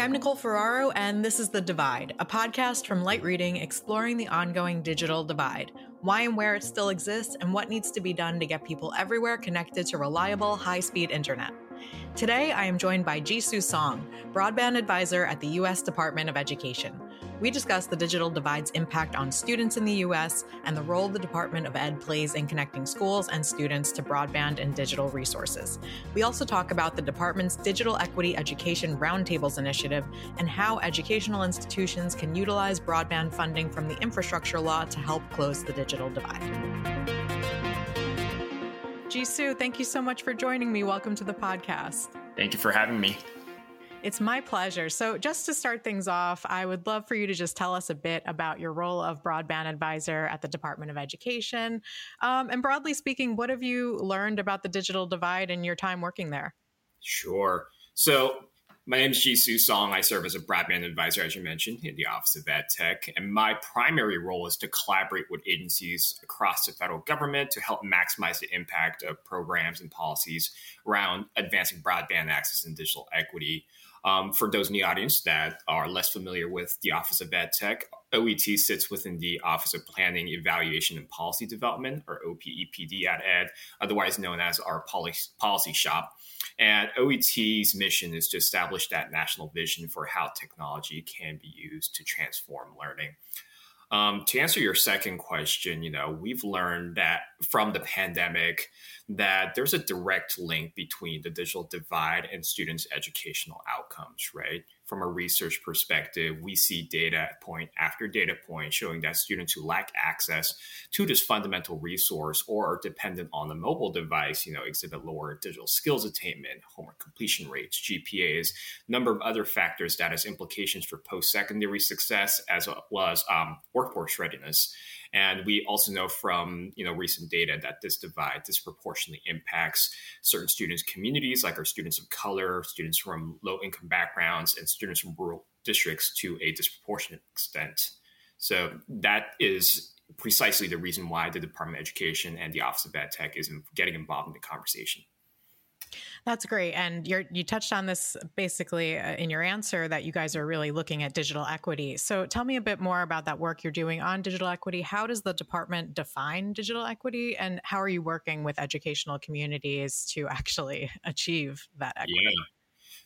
I'm Nicole Ferraro, and this is The Divide, a podcast from Light Reading exploring the ongoing digital divide, why and where it still exists, and what needs to be done to get people everywhere connected to reliable, high speed internet. Today, I am joined by Jisoo Song, broadband advisor at the U.S. Department of Education. We discuss the digital divide's impact on students in the U.S. and the role the Department of Ed plays in connecting schools and students to broadband and digital resources. We also talk about the department's Digital Equity Education Roundtables initiative and how educational institutions can utilize broadband funding from the infrastructure law to help close the digital divide. Jisoo, thank you so much for joining me. Welcome to the podcast. Thank you for having me. It's my pleasure. So, just to start things off, I would love for you to just tell us a bit about your role of broadband advisor at the Department of Education. Um, and broadly speaking, what have you learned about the digital divide in your time working there? Sure. So, my name is Jisoo Song. I serve as a broadband advisor, as you mentioned, in the Office of Ed Tech. And my primary role is to collaborate with agencies across the federal government to help maximize the impact of programs and policies around advancing broadband access and digital equity. Um, for those in the audience that are less familiar with the Office of Ed Tech, OET sits within the Office of Planning, Evaluation, and Policy Development, or OPEPD at Ed, otherwise known as our policy shop. And OET's mission is to establish that national vision for how technology can be used to transform learning. Um, to answer your second question, you know, we've learned that from the pandemic that there's a direct link between the digital divide and students' educational outcomes, right? From a research perspective, we see data point after data point showing that students who lack access to this fundamental resource or are dependent on the mobile device, you know, exhibit lower digital skills attainment, homework completion rates, GPAs, number of other factors that has implications for post-secondary success as well as um, workforce readiness. And we also know from you know recent data that this divide disproportionately impacts certain students' communities, like our students of color, students from low income backgrounds, and students from rural districts to a disproportionate extent. So that is precisely the reason why the Department of Education and the Office of Ed Tech is getting involved in the conversation. That's great. And you you touched on this basically uh, in your answer that you guys are really looking at digital equity. So tell me a bit more about that work you're doing on digital equity. How does the department define digital equity and how are you working with educational communities to actually achieve that equity? Yeah.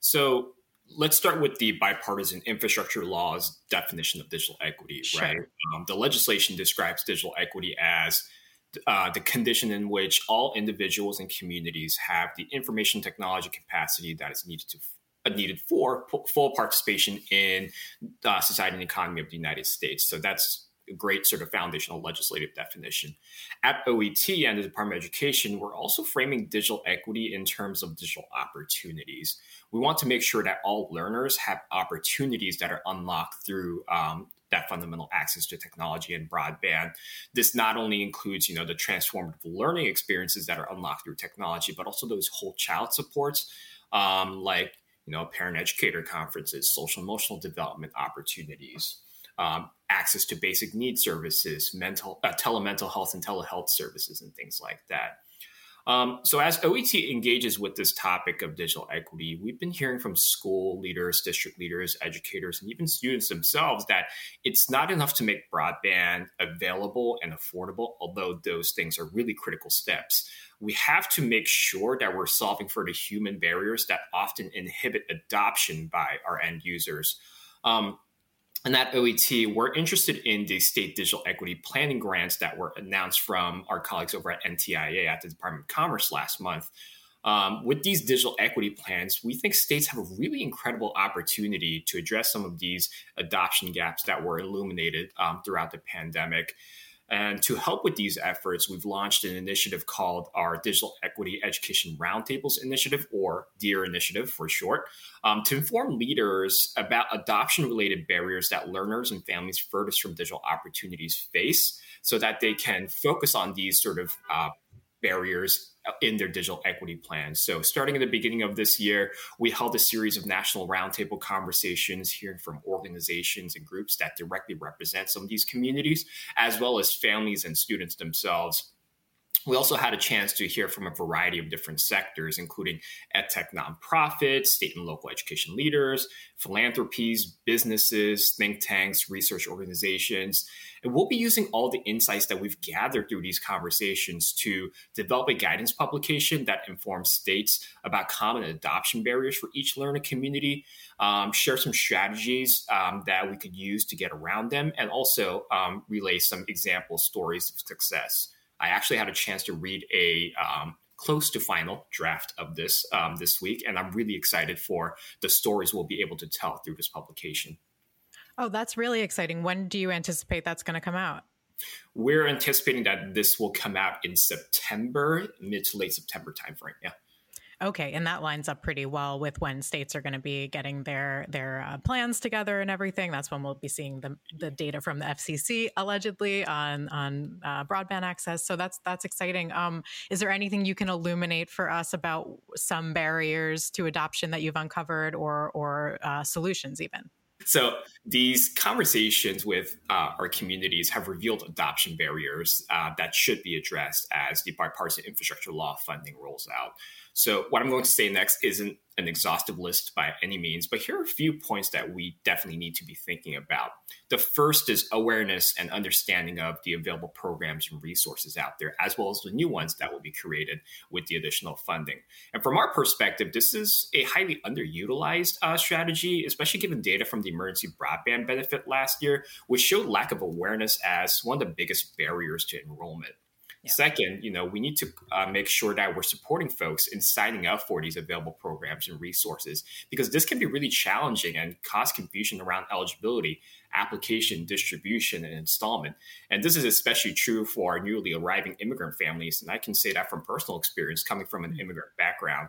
So let's start with the bipartisan infrastructure law's definition of digital equity, sure. right? Um, the legislation describes digital equity as uh, the condition in which all individuals and communities have the information technology capacity that is needed to uh, needed for full participation in uh, society and economy of the United States. So that's a great sort of foundational legislative definition. At OET and the Department of Education, we're also framing digital equity in terms of digital opportunities. We want to make sure that all learners have opportunities that are unlocked through um, that fundamental access to technology and broadband. This not only includes, you know, the transformative learning experiences that are unlocked through technology, but also those whole child supports, um, like, you know, parent educator conferences, social emotional development opportunities, um, access to basic need services, mental, uh, telemental health and telehealth services, and things like that. Um, so, as OET engages with this topic of digital equity, we've been hearing from school leaders, district leaders, educators, and even students themselves that it's not enough to make broadband available and affordable, although those things are really critical steps. We have to make sure that we're solving for the human barriers that often inhibit adoption by our end users. Um, and at OET, we're interested in the state digital equity planning grants that were announced from our colleagues over at NTIA at the Department of Commerce last month. Um, with these digital equity plans, we think states have a really incredible opportunity to address some of these adoption gaps that were illuminated um, throughout the pandemic. And to help with these efforts, we've launched an initiative called our Digital Equity Education Roundtables Initiative, or DEAR Initiative for short, um, to inform leaders about adoption related barriers that learners and families furthest from digital opportunities face so that they can focus on these sort of uh, barriers uh, in their digital equity plans. So, starting at the beginning of this year, we held a series of national roundtable conversations, hearing from organizations and groups that directly represent some of these communities, as well as families and students themselves. We also had a chance to hear from a variety of different sectors, including edtech nonprofits, state and local education leaders, philanthropies, businesses, think tanks, research organizations. And we'll be using all the insights that we've gathered through these conversations to develop a guidance publication that informs states about common adoption barriers for each learner community, um, share some strategies um, that we could use to get around them, and also um, relay some example stories of success. I actually had a chance to read a um, close to final draft of this um, this week, and I'm really excited for the stories we'll be able to tell through this publication. Oh, that's really exciting. When do you anticipate that's going to come out? We're anticipating that this will come out in September, mid to late September timeframe. Yeah. Okay, and that lines up pretty well with when states are going to be getting their their uh, plans together and everything. That's when we'll be seeing the the data from the FCC allegedly on on uh, broadband access. So that's that's exciting. Um, is there anything you can illuminate for us about some barriers to adoption that you've uncovered, or or uh, solutions even? So these conversations with uh, our communities have revealed adoption barriers uh, that should be addressed as the bipartisan infrastructure law funding rolls out. So, what I'm going to say next isn't an exhaustive list by any means, but here are a few points that we definitely need to be thinking about. The first is awareness and understanding of the available programs and resources out there, as well as the new ones that will be created with the additional funding. And from our perspective, this is a highly underutilized uh, strategy, especially given data from the emergency broadband benefit last year, which showed lack of awareness as one of the biggest barriers to enrollment. Yeah. Second, you know, we need to uh, make sure that we're supporting folks in signing up for these available programs and resources because this can be really challenging and cause confusion around eligibility, application, distribution, and installment. And this is especially true for our newly arriving immigrant families. And I can say that from personal experience coming from an mm-hmm. immigrant background.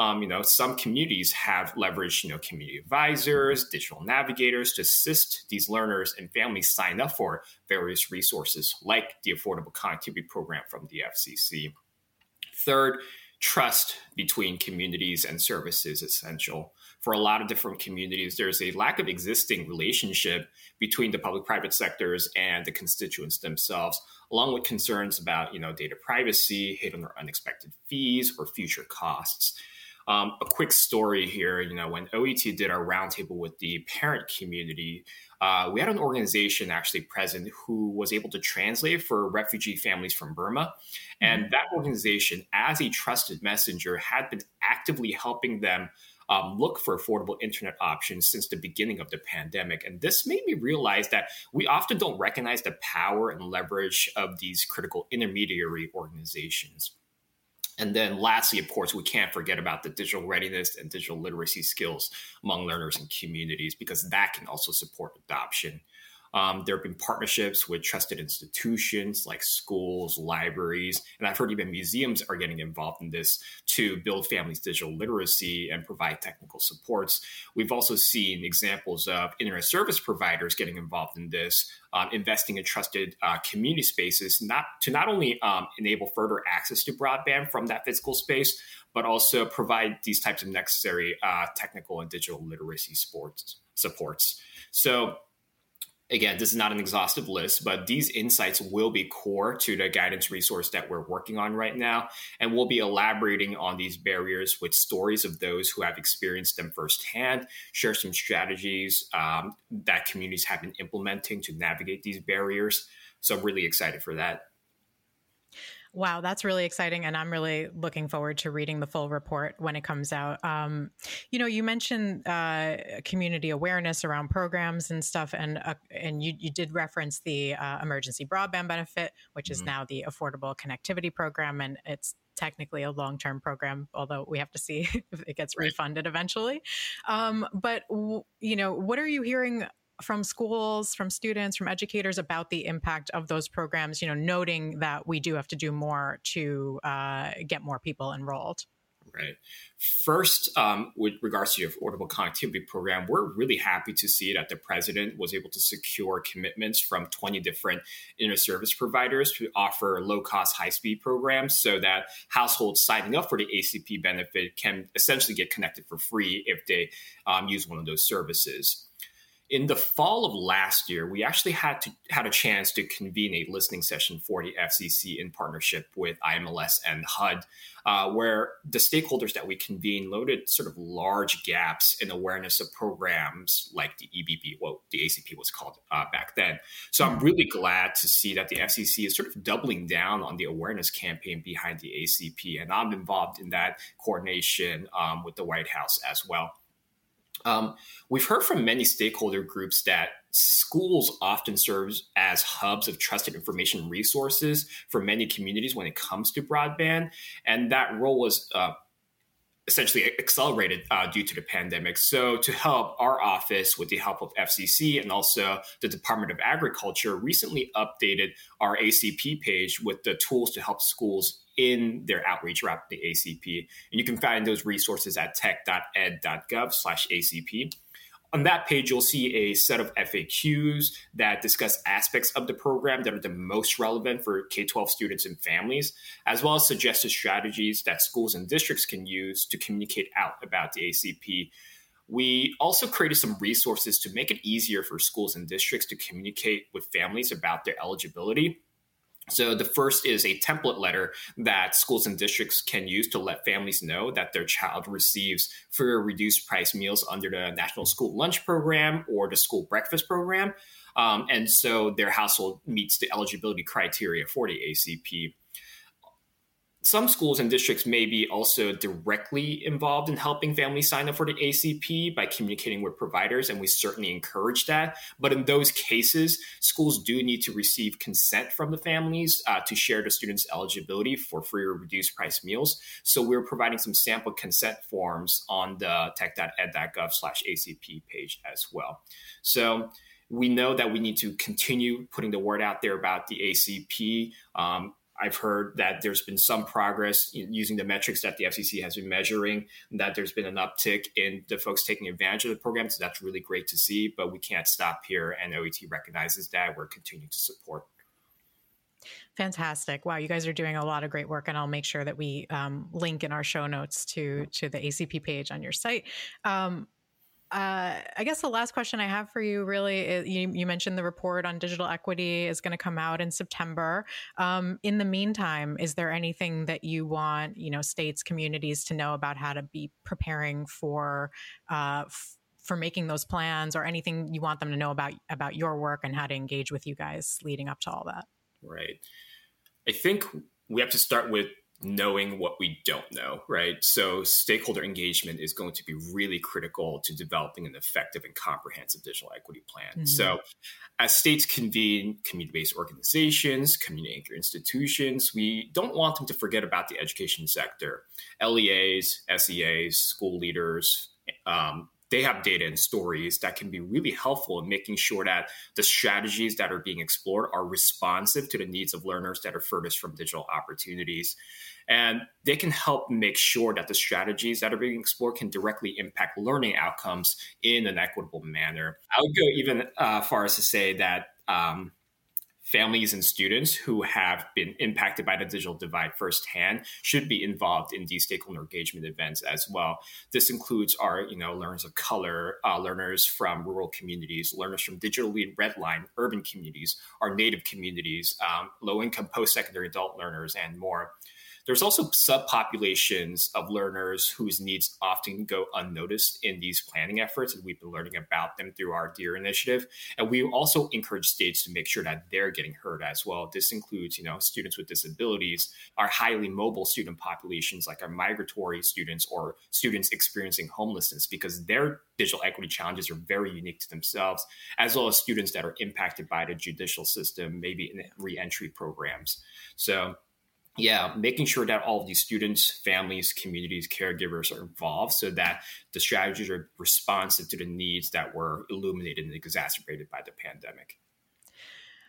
Um, you know, some communities have leveraged, you know, community advisors, digital navigators to assist these learners and families sign up for various resources like the Affordable Connectivity Program from the FCC. Third, trust between communities and services essential. For a lot of different communities, there's a lack of existing relationship between the public-private sectors and the constituents themselves, along with concerns about, you know, data privacy, hidden or unexpected fees, or future costs. Um, a quick story here, you know, when OET did our roundtable with the parent community, uh, we had an organization actually present who was able to translate for refugee families from Burma. And mm-hmm. that organization, as a trusted messenger, had been actively helping them um, look for affordable internet options since the beginning of the pandemic. And this made me realize that we often don't recognize the power and leverage of these critical intermediary organizations. And then lastly, of course, we can't forget about the digital readiness and digital literacy skills among learners and communities because that can also support adoption. Um, there have been partnerships with trusted institutions like schools, libraries, and I've heard even museums are getting involved in this to build families' digital literacy and provide technical supports. We've also seen examples of internet service providers getting involved in this, um, investing in trusted uh, community spaces, not to not only um, enable further access to broadband from that physical space, but also provide these types of necessary uh, technical and digital literacy sports supports. So again, this is not an exhaustive list, but these insights will be core to the guidance resource that we're working on right now. And we'll be elaborating on these barriers with stories of those who have experienced them firsthand, share some strategies um, that communities have been implementing to navigate these barriers. So I'm really excited for that. Wow, that's really exciting. And I'm really looking forward to reading the full report when it comes out. Um, you know, you mentioned uh, community awareness around programs and stuff, and uh, and you, you did reference the uh, emergency broadband benefit, which mm-hmm. is now the Affordable Connectivity Program, and it's technically a long term program, although we have to see if it gets right. refunded eventually. Um, but, w- you know, what are you hearing from schools, from students, from educators about the impact of those programs, you know, noting that we do have to do more to uh, get more people enrolled? Right. First, um, with regards to your Affordable Connectivity Program, we're really happy to see that the president was able to secure commitments from 20 different internet service providers to offer low cost, high speed programs so that households signing up for the ACP benefit can essentially get connected for free if they um, use one of those services in the fall of last year, we actually had to had a chance to convene a listening session for the FCC in partnership with IMLS and HUD, uh, where the stakeholders that we convened noted sort of large gaps in awareness of programs like the EBB, what the ACP was called uh, back then. So I'm really glad to see that the FCC is sort of doubling down on the awareness campaign behind the ACP, and I'm involved in that coordination um, with the White House as well. Um, we've heard from many stakeholder groups that schools often serves as hubs of trusted information resources for many communities when it comes to broadband, and that role was uh, essentially accelerated uh, due to the pandemic. So, to help, our office, with the help of FCC and also the Department of Agriculture, recently updated our ACP page with the tools to help schools in their outreach around the ACP. And you can find those resources at tech.ed.gov slash ACP. On that page, you'll see a set of FAQs that discuss aspects of the program that are the most relevant for K 12 students and families, as well as suggested strategies that schools and districts can use to communicate out about the ACP. We also created some resources to make it easier for schools and districts to communicate with families about their eligibility so, the first is a template letter that schools and districts can use to let families know that their child receives free or reduced price meals under the National School Lunch Program or the School Breakfast Program. Um, and so their household meets the eligibility criteria for the ACP some schools and districts may be also directly involved in helping families sign up for the ACP by communicating with providers, and we certainly encourage that. But in those cases, schools do need to receive consent from the families uh, to share the students' eligibility for free or reduced price meals. So we're providing some sample consent forms on the tech.ed.gov slash ACP page as well. So we know that we need to continue putting the word out there about the ACP. Um, I've heard that there's been some progress using the metrics that the FCC has been measuring, that there's been an uptick in the folks taking advantage of the program. So that's really great to see, but we can't stop here. And OET recognizes that. We're continuing to support. Fantastic! Wow, you guys are doing a lot of great work, and I'll make sure that we um, link in our show notes to to the ACP page on your site. Um, uh, I guess the last question I have for you really is you, you mentioned the report on digital equity is going to come out in September. Um, in the meantime, is there anything that you want, you know, states, communities to know about how to be preparing for, uh, f- for making those plans or anything you want them to know about about your work and how to engage with you guys leading up to all that? Right. I think we have to start with knowing what we don't know, right? So, stakeholder engagement is going to be really critical to developing an effective and comprehensive digital equity plan. Mm-hmm. So, as states convene community based organizations, community anchor institutions, we don't want them to forget about the education sector. LEAs, SEAs, school leaders, um, they have data and stories that can be really helpful in making sure that the strategies that are being explored are responsive to the needs of learners that are furthest from digital opportunities. And they can help make sure that the strategies that are being explored can directly impact learning outcomes in an equitable manner. I would go even uh, far as to say that um, families and students who have been impacted by the digital divide firsthand should be involved in these stakeholder engagement events as well. This includes our, you know, learners of color, uh, learners from rural communities, learners from digitally redline urban communities, our native communities, um, low-income post-secondary adult learners, and more. There's also subpopulations of learners whose needs often go unnoticed in these planning efforts, and we've been learning about them through our DEAR initiative. And we also encourage states to make sure that they're getting heard as well. This includes, you know, students with disabilities, our highly mobile student populations, like our migratory students or students experiencing homelessness, because their digital equity challenges are very unique to themselves, as well as students that are impacted by the judicial system, maybe in reentry programs. So yeah, making sure that all of these students, families, communities, caregivers are involved so that the strategies are responsive to the needs that were illuminated and exacerbated by the pandemic.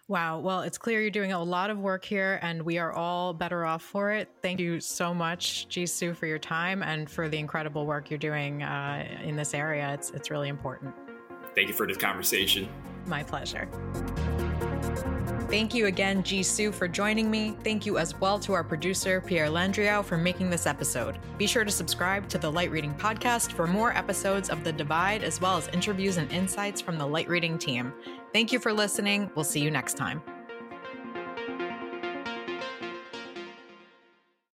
Wow. Well, it's clear you're doing a lot of work here, and we are all better off for it. Thank you so much, Jisoo, for your time and for the incredible work you're doing uh, in this area. It's, it's really important. Thank you for this conversation. My pleasure. Thank you again, Jisoo, for joining me. Thank you as well to our producer, Pierre Landriau, for making this episode. Be sure to subscribe to the Light Reading Podcast for more episodes of The Divide, as well as interviews and insights from the Light Reading team. Thank you for listening. We'll see you next time.